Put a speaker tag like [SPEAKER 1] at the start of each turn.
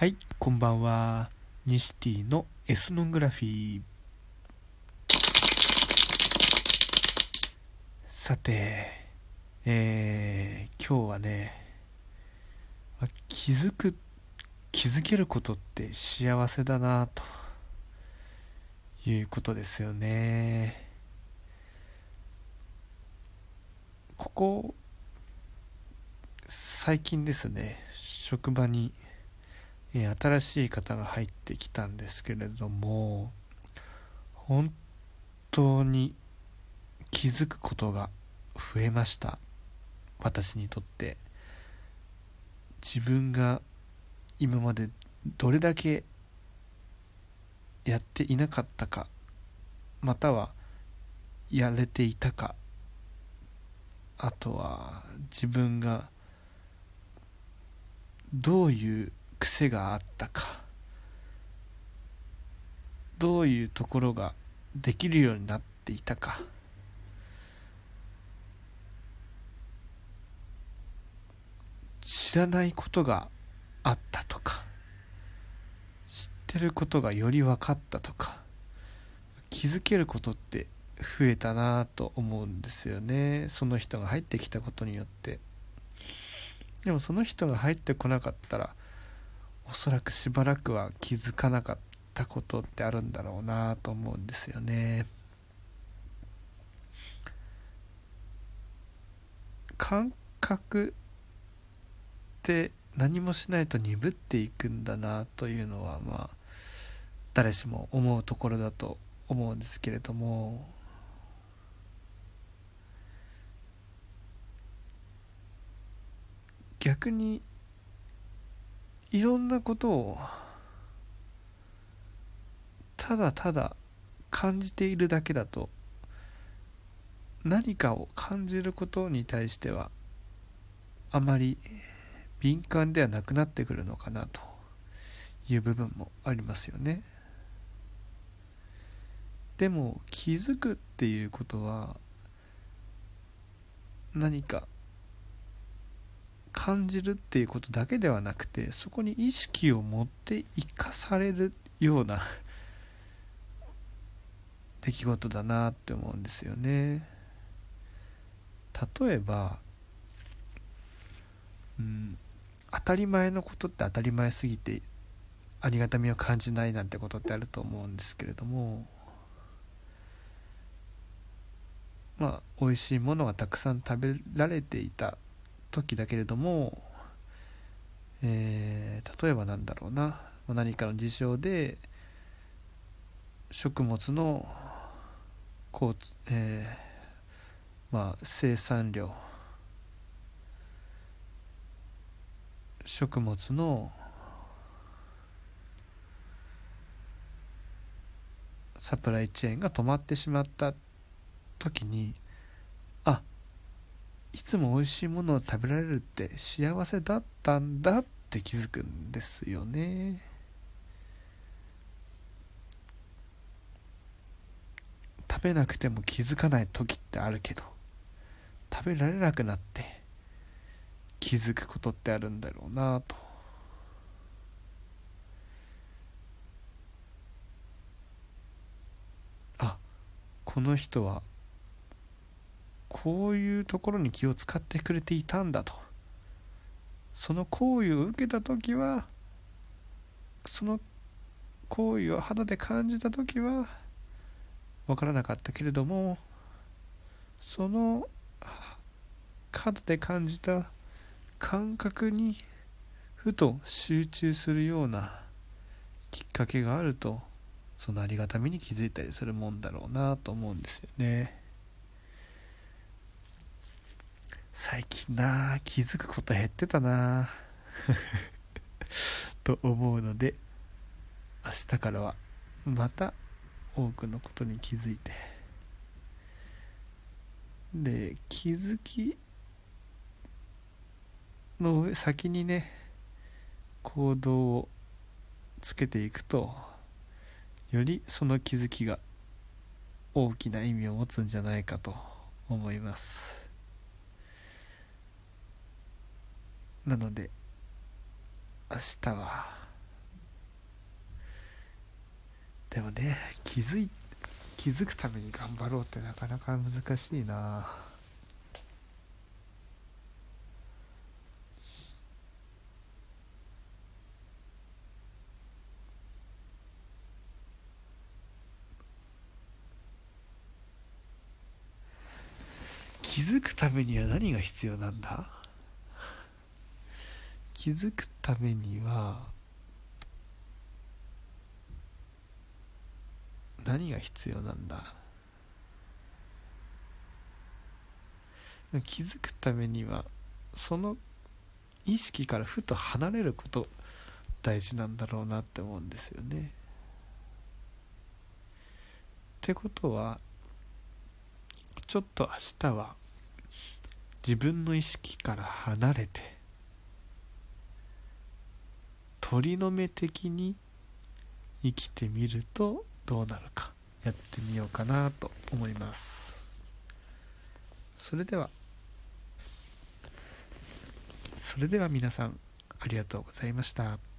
[SPEAKER 1] はい、こんばんは。ニシティのエスノングラフィー。さて、えー、今日はね、気づく、気づけることって幸せだなということですよね。ここ、最近ですね、職場にえー新しい方が入ってきたんですけれども本当に気づくことが増えました。私にとって。自分が今までどれだけやっていなかったかまたはやれていたかあとは自分がどういう癖があったか。どういうところができるようになっていたか。知らないことがあったとか。知ってることがより分かったとか。気づけることって増えたなと思うんですよね。その人が入ってきたことによって。でもその人が入ってこなかったらおそらくしばらくは気づかなかったことってあるんだろうなと思うんですよね。感覚って何もしないと鈍っていくんだなというのはまあ誰しも思うところだと思うんですけれども。逆にいろんなことをただただ感じているだけだと何かを感じることに対してはあまり敏感ではなくなってくるのかなという部分もありますよね。でも気づくっていうことは何か感じるっていうことだけではなくてそこに意識を持って生かされるような 出来事だなって思うんですよね。例えば、うん、当たり前のことって当たり前すぎてありがたみを感じないなんてことってあると思うんですけれどもまあ美味しいものがたくさん食べられていた時だけれども、えー例えばなんだろうな。何かの事象で食物のこう、えーまあ、生産量。食物のサプライチェーンが止まってしまった時にいつも美味しいものを食べられるって幸せだったんだって気づくんですよね。食べなくても気づかない時ってあるけど食べられなくなって気づくことってあるんだろうなと。あこの人はこういうところに気を使ってくれていたんだと。その行為を受けた時はその行為を肌で感じた時は分からなかったけれどもその肌で感じた感覚にふと集中するようなきっかけがあるとそのありがたみに気づいたりするもんだろうなと思うんですよね。最近な気づくこと減ってたな と思うので明日からはまた多くのことに気づいて。で気づきの上先にね行動をつけていくとよりその気づきが大きな意味を持つんじゃないかと思います。なので明日は。でもね気づい気づくために頑張ろうってなかなか難しいな。気づくためには何が必要なんだ？気づくためには何が必要なんだ？気づくためにはその意識からふと離れること大事なんだろうなって思うんですよね。ってことはちょっと明日は自分の意識から離れて鳥の目的に生きてみるとどうなるかやってみようかなと思いますそれではそれでは皆さんありがとうございました。